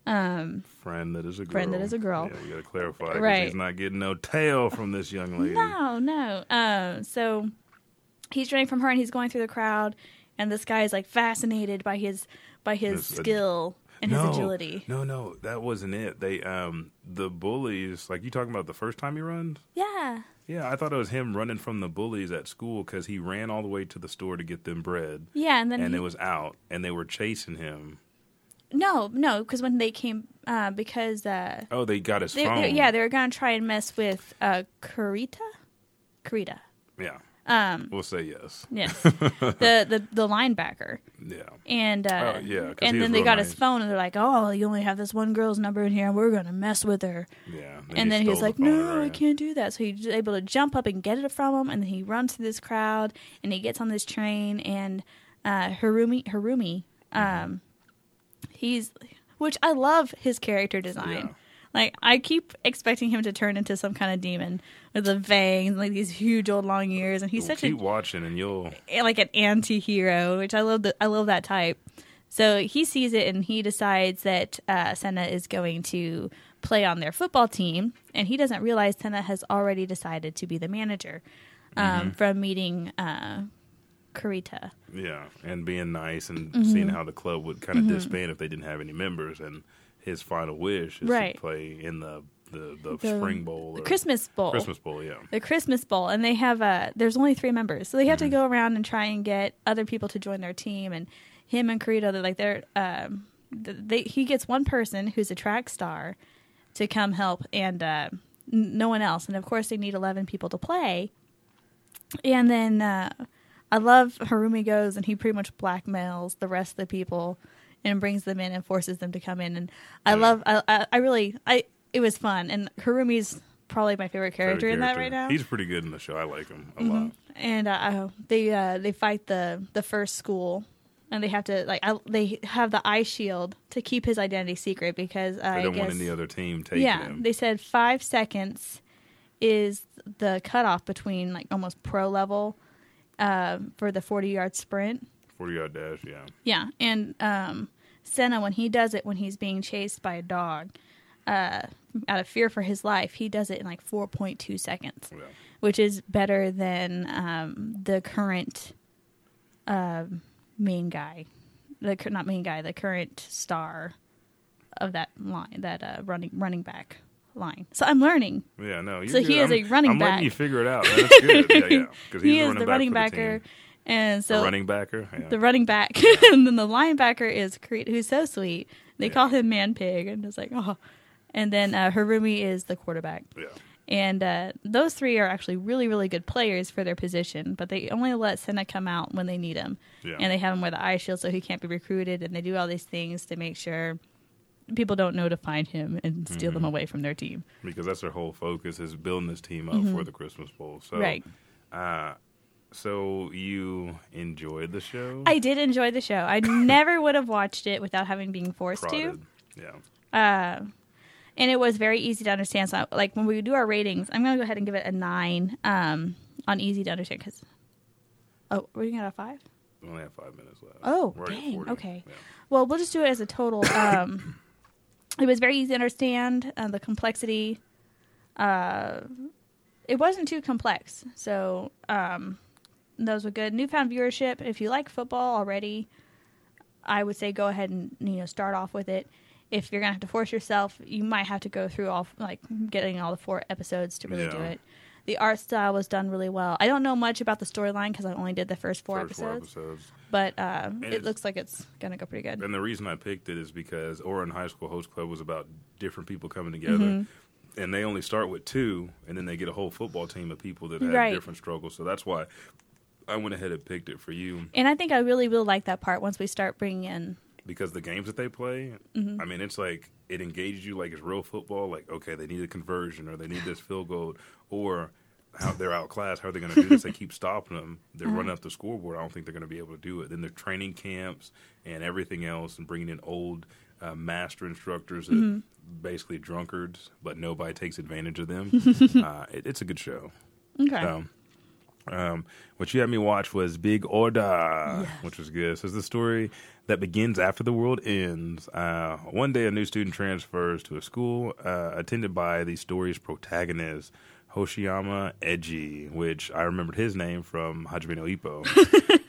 Um, Friend that is a girl. Friend that is a girl. Yeah, you got to clarify. Right. He's not getting no tail from this young lady. No, no. Um, so he's running from her, and he's going through the crowd, and this guy is like fascinated by his by his uh, skill and no, his agility. No, no, that wasn't it. They um the bullies, like you talking about the first time he runs? Yeah. Yeah, I thought it was him running from the bullies at school because he ran all the way to the store to get them bread, Yeah, and then and he- it was out, and they were chasing him. No, no, because when they came, uh, because uh, Oh, they got his they, phone. they, yeah, they were gonna try and mess with uh, Kurita, Kurita. yeah. Um, We'll say yes. yes, (laughs) the, the the linebacker, Yeah. and uh, Oh, yeah, he and then they got nice. his phone, and they're like, "Oh, you only have this one girl's number in here, and we're gonna mess with her." Yeah. and then he was stole like, the phone "No, I can't do that." So he's able to jump up and get it from him, and then he runs through this crowd, and he gets on this train, and uh, Harumi, Harumi, um, he's, which I love his character design. Yeah. Like I keep expecting him to turn into some kind of demon with the fangs, like these huge old long ears, and he's Well, such keep a watching, and you'll. like an anti-hero, which I love. The, I love that type. So he sees it and he decides that uh, Senna is going to play on their football team, and he doesn't realize Senna has already decided to be the manager um, Mm-hmm. from meeting uh, Kurita. Yeah, and being nice and Mm-hmm. seeing how the club would kind of disband if they didn't have any members, and his final wish is Right. to play in the the the, The- spring bowl, the Christmas Bowl. Christmas bowl, yeah. the Christmas Bowl, and they have uh There's only three members, so they have Mm-hmm. to go around and try and get other people to join their team. And him and Carito, they're like they're um, they he gets one person who's a track star to come help, and uh, no one else. And of course, they need eleven people to play. And then uh, I love Harumi goes and he pretty much blackmails the rest of the people and brings them in and forces them to come in. And I love, I, I, I really, I it was fun. And Harumi's probably my favorite character, in that right now. He's pretty good in the show. I like him a Mhm. lot. And uh, they uh, they fight the the first school. And they have to like I, they have the eye shield to keep his identity secret because They I don't guess want any other team taking yeah, him. they said five seconds is the cutoff between like almost pro level um, for the forty yard sprint. Forty yard dash, yeah. Yeah, and um, Senna when he does it when he's being chased by a dog, uh, out of fear for his life, he does it in like four point two seconds, Yeah. which is better than um, the current um main guy, the not main guy, the current star of that line, that uh, running running back line. So I'm learning. Yeah, no. You're So he good. is a I'm- running I'm back. letting you figure it out. That's good. Yeah, yeah. (laughs) Because he a is running the back running backer, The. And so a running backer. Yeah. the running back, (laughs) and then the linebacker is Creed, who's so sweet. They Yeah. call him Man Pig, and it's like oh. And then uh, Harumi is the quarterback, yeah. and uh, those three are actually really, really good players for their position. But they only let Senna come out when they need him, Yeah. and they have him wear the eye shield so he can't be recruited. And they do all these things to make sure people don't know to find him and steal Mm-hmm. them away from their team. because that's their whole focus is building this team up for the Christmas Bowl. So, Mm-hmm. Right. Uh, so you enjoyed the show? I did enjoy the show. I (laughs) never would have watched it without having been forced to. Yeah. uh, and it was very easy to understand. So, like when we do our ratings, I'm gonna go ahead and give it a nine um, on easy to understand. Because oh, we're gonna have five. We only have five minutes left. Oh, We're dang, okay. Yeah. Well, we'll just do it as a total. Um, (coughs) it was very easy to understand. Uh, the complexity, uh, it wasn't too complex. So um, those were good. Newfound viewership. If you like football already, I would say go ahead and you know start off with it. If you're gonna have to force yourself, you might have to go through all like getting all the four episodes to really do it. The art style was done really well. I don't know much about the storyline because I only did the first four First four episodes, episodes. but uh, it looks like it's gonna go pretty good. And the reason I picked it is because Ouran High School Host Club was about different people coming together. Mm-hmm. And they only start with two, and then they get a whole football team of people that have Right. different struggles. So that's why I went ahead and picked it for you And I think I really will like that part once we start bringing in. because the games that they play, Mm-hmm. I mean, it's like it engages you like it's real football. Like, okay, they need a conversion or they need this field goal or how they're outclassed. How are they going to do this? They keep stopping them. They're Uh-huh. running up the scoreboard. I don't think they're going to be able to do it. Then they're training camps and everything else and bringing in old uh, master instructors that Mm-hmm. basically drunkards, but nobody takes advantage of them. (laughs) uh, it, it's a good show. Okay. So, um, what you had me watch was Big Order, which was good. So it's the story that begins after the world ends. Uh, one day, a new student transfers to a school uh, attended by the story's protagonist, Hoshiyama Eiji, which I remembered his name from Hajime no Ippo.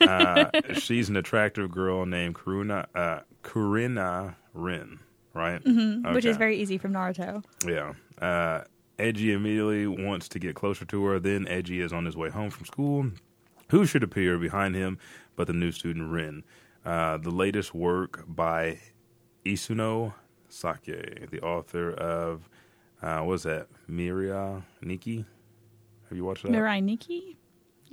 (laughs) uh, she's an attractive girl named Kuruna, uh, Kurina Rin, right? Which is very easy from Naruto. Yeah. Uh, Eiji immediately wants to get closer to her. Then Eiji is on his way home from school. Who should appear behind him but the new student Rin? Uh, the latest work by Isuno Sake, the author of, uh, what was that? Miria Nikki? Have you watched that? Mirai Nikki?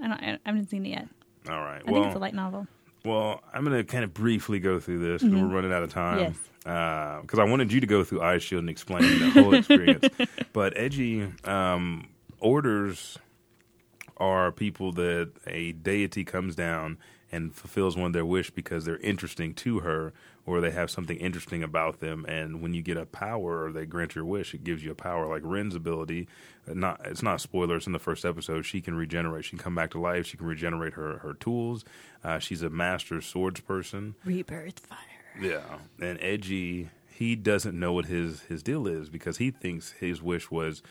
I don't. I haven't seen it yet. All right. I well, think it's a light novel. Well, I'm going to kind of briefly go through this because we're running out of time. Yes. Because I wanted you to go through Eye Shield and explain the whole experience. (laughs) but Eiji um, orders are people that a deity comes down and fulfills one of their wish because they're interesting to her or they have something interesting about them. And when you get a power or they grant your wish, it gives you a power like Ren's ability. uh, Not it's not a spoiler. It's in the first episode. She can regenerate. She can come back to life. She can regenerate her her tools. Uh, she's a master swords person. Rebirth Fire. Yeah, and Eiji, he doesn't know what his his deal is because he thinks his wish was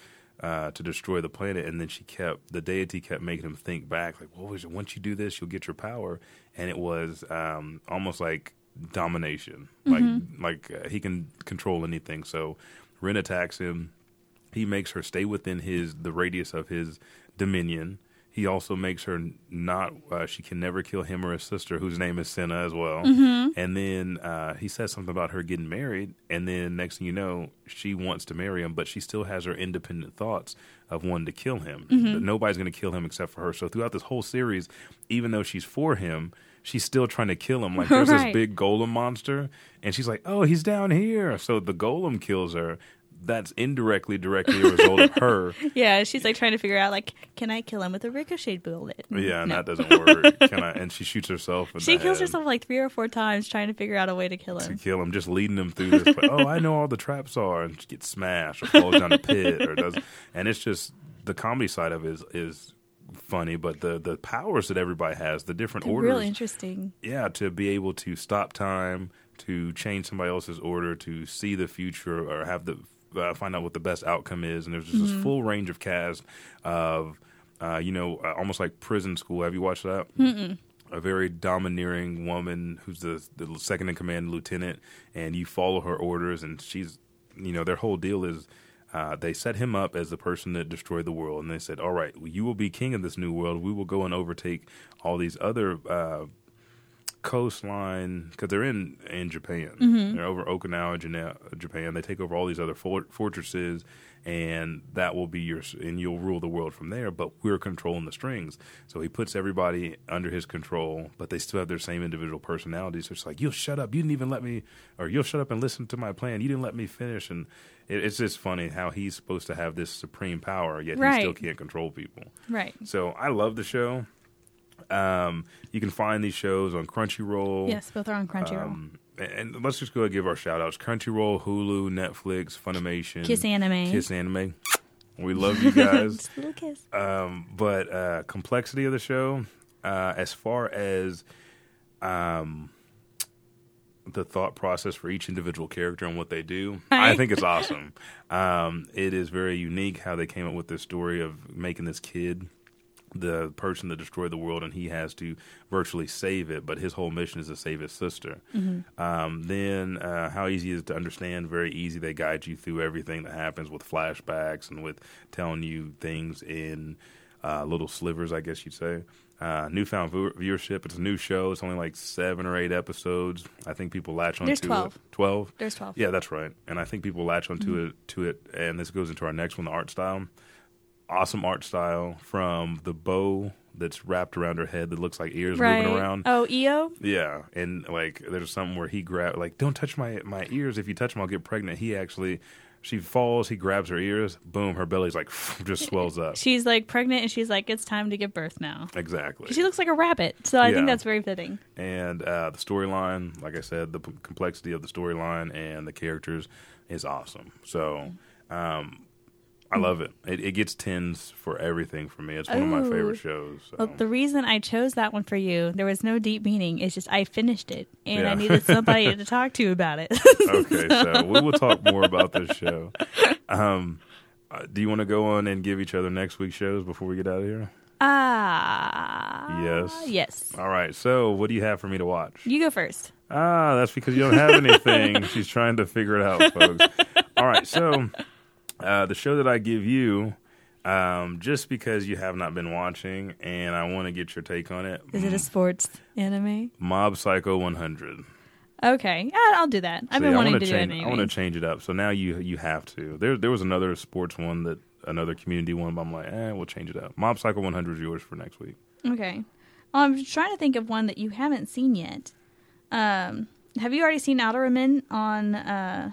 uh, to destroy the planet, and then she kept the deity kept making him think back, like, "What was it? Once you do this, you'll get your power," and it was um, almost like domination, like like uh, he can control anything. So Ren attacks him. he makes her stay within his the radius of his dominion. He also makes her not. Uh, she can never kill him or his sister, whose name is Senna as well. And then uh, he says something about her getting married. And then next thing you know, she wants to marry him, but she still has her independent thoughts of wanting to kill him. That Nobody's going to kill him except for her. So throughout this whole series, even though she's for him, she's still trying to kill him. Like there's (laughs) Right. this big golem monster, and she's like, "Oh, he's down here." So the golem kills her. That's indirectly, directly a result of her. (laughs) Yeah, she's like trying to figure out like, can I kill him with a ricochet bullet? Yeah, and No. that doesn't work. Can I? And she shoots herself. (laughs) She kills head herself like three or four times trying to figure out a way to kill to him. kill him, just leading him through this. But, oh, I know all the traps are, and she gets smashed or falls down a pit or does. And it's just the comedy side of it is is funny, but the the powers that everybody has, the different They're orders, Real interesting. yeah, to be able to stop time, to change somebody else's order, to see the future, or have the uh, find out what the best outcome is, and there's just this full range of cast of, uh, you know, uh, almost like prison school. Have you watched that? Mm-mm. A very domineering woman who's the the second in command lieutenant, and you follow her orders, and she's, you know, their whole deal is. Uh, they set him up as the person that destroyed the world, and they said, "All right, well, you will be king of this new world. We will go and overtake all these other uh, coastline because they're in in Japan. Mm-hmm. They're over Okinawa, Japan. They take over all these other for- fortresses, and that will be your and you'll rule the world from there. But we're controlling the strings, so he puts everybody under his control, but they still have their same individual personalities. So it's like you'll shut up, you didn't even let me, or you'll shut up and listen to my plan. You didn't let me finish, and it, it's just funny how he's supposed to have this supreme power, yet he still can't control people. Right. So I love the show. Um, you can find these shows on Crunchyroll. Yes, both are on Crunchyroll. Um, and let's just go ahead and give our shout outs Crunchyroll, Hulu, Netflix, Funimation, Kiss Anime. Kiss Anime. We love you guys. (laughs) Little kiss. um, but uh, complexity of the show, uh, as far as um, the thought process for each individual character and what they do, I think it's (laughs) awesome. Um, it is very unique how they came up with this story of making this kid the person that destroyed the world and he has to virtually save it but his whole mission is to save his sister. Um, then uh, how easy it is to understand? Very easy. They guide you through everything that happens with flashbacks and with telling you things in uh, little slivers i guess you'd say. Uh, newfound view- viewership. It's a new show. It's only like seven or eight episodes. I think people latch onto There's 12. it. 12 There's 12. yeah, that's right. And I think people latch onto it to it. And this goes into our next one, the art style. Awesome art style from the bow that's wrapped around her head that looks like ears Right. moving around. Oh, EO? Yeah, and like there's something where he grab like don't touch my my ears. If you touch them, I'll get pregnant. He actually, she falls. He grabs her ears. Boom, her belly's like (laughs) just swells up. (laughs) She's like pregnant and she's like, it's time to give birth now. Exactly. She looks like a rabbit, so I Yeah. think that's very fitting. and uh, the storyline, like I said, the p- complexity of the storyline and the characters is awesome. So um, I love it. it. It gets tens for everything for me. It's one of my favorite shows. So. Well, the reason I chose that one for you, there was no deep meaning. It's just I finished it and Yeah. I needed somebody to (laughs) talk to about it. okay, so (laughs) we will talk more about this show. Um, uh, do you want to go on and give each other next week's shows before we get out of here? Ah. Yes. Yes. All right. So, what do you have for me to watch? You go first. Ah, that's because you don't have anything. (laughs) She's trying to figure it out, folks. All right, so uh, the show that I give you, um, just because you have not been watching, and I want to get your take on it, Is it a sports anime? Mob Psycho 100. Okay, I'll do that. I've See, been wanting wanna change, do it I want to change it up, so now you you have to. There there was another sports one that another community one, but I'm like, eh, we'll change it up. Mob Psycho 100 is yours for next week. Okay. Well, I'm trying to think of one that you haven't seen yet. Um, have you already seen Alderamin uh,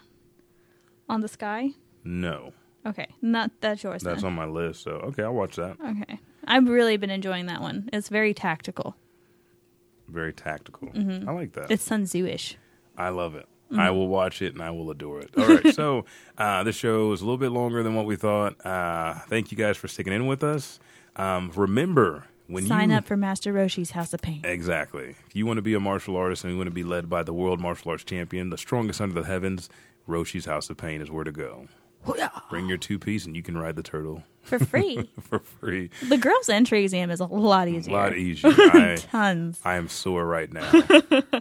on the sky? No, Okay, not that's yours. that's then. on my list. So okay, I'll watch that. Okay, I've really been enjoying that one. It's very tactical. Very tactical. Mm-hmm. I like that. It's Sun Tzu-ish. I love it. Mm-hmm. I will watch it and I will adore it. All right, so (laughs) uh, this show is a little bit longer than what we thought. Uh, thank you guys for sticking in with us. Um, remember when you Sign you up for Master Roshi's House of Pain. exactly if you want to be a martial artist and you want to be led by the world martial arts champion, the strongest under the heavens, Roshi's House of Pain is where to go. Bring your two piece and you can ride the turtle for free. (laughs) for free. the girls' entry exam is a lot easier. A lot easier. (laughs) I, Tons. I am sore right now. (laughs)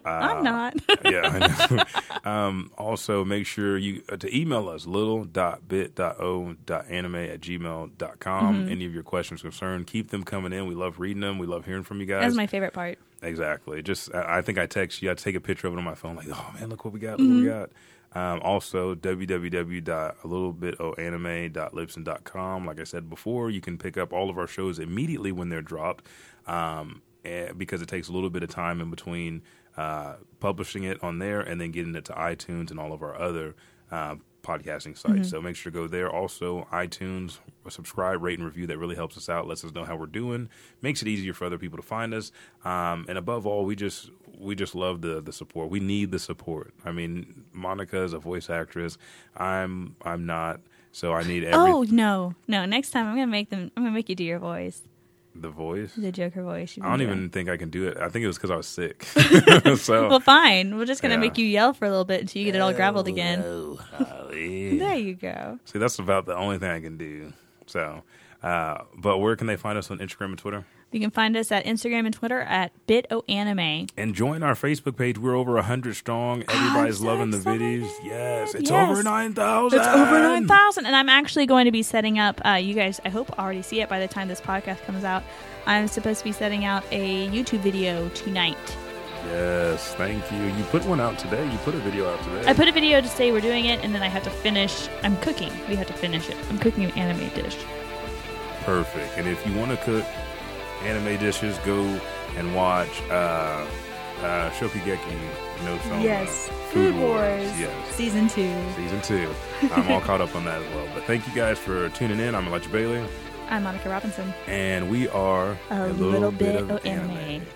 I'm not. yeah, I know. um, also, make sure you uh, to email us little.bit.o.anime at gmail.com. Mm-hmm. Any of your questions, concerned, keep them coming in. We love reading them. We love hearing from you guys. That's my favorite part. Exactly. Just I I think I text you. I take a picture of it on my phone, like, oh man, look what we got. Look what we got. Um, also, www.alittlebitoanime.libsyn.com. Like I said before, you can pick up all of our shows immediately when they're dropped, um, eh, because it takes a little bit of time in between uh, publishing it on there and then getting it to iTunes and all of our other uh, podcasting sites. So make sure to go there. Also, iTunes, subscribe, rate, and review. That really helps us out. Lets us know how we're doing. Makes it easier for other people to find us. Um, and above all, we just we just love the the support. We need the support. I mean, Monica is a voice actress. I'm I'm not. So I need every Oh no, no! Next time I'm gonna make them. I'm gonna make you do your voice, the voice. the Joker voice. I don't even think I can do it. I think it was because I was sick. (laughs) so Well, fine. We're just gonna Yeah. make you yell for a little bit until you get it all graveled again. Oh. (laughs) There you go. See, that's about the only thing I can do. So, uh, but where can they find us on Instagram and Twitter? You can find us at Instagram and Twitter at BitOAnime. And join our Facebook page. We're over 100 strong. Everybody's so loving the excited. videos. Yes, it's Yes. over 9,000. It's over 9,000. And I'm actually going to be setting up, uh, you guys, I hope already see it by the time this podcast comes out. I'm supposed to be setting out a YouTube video tonight. Yes, thank you. You put one out today. You put a video out today. I put a video to say we're doing it, and then I have to finish. I'm cooking. We have to finish it. I'm cooking an anime dish. Perfect. And if you want to cook anime dishes, go and watch uh, uh, Shokugeki no Soma. Yes, Food Wars. Yes. Season 2. Season two. I'm all caught up on that as well. But thank you guys for tuning in. I'm Elijah Bailey. I'm Monica Robinson. And we are A little bit of anime.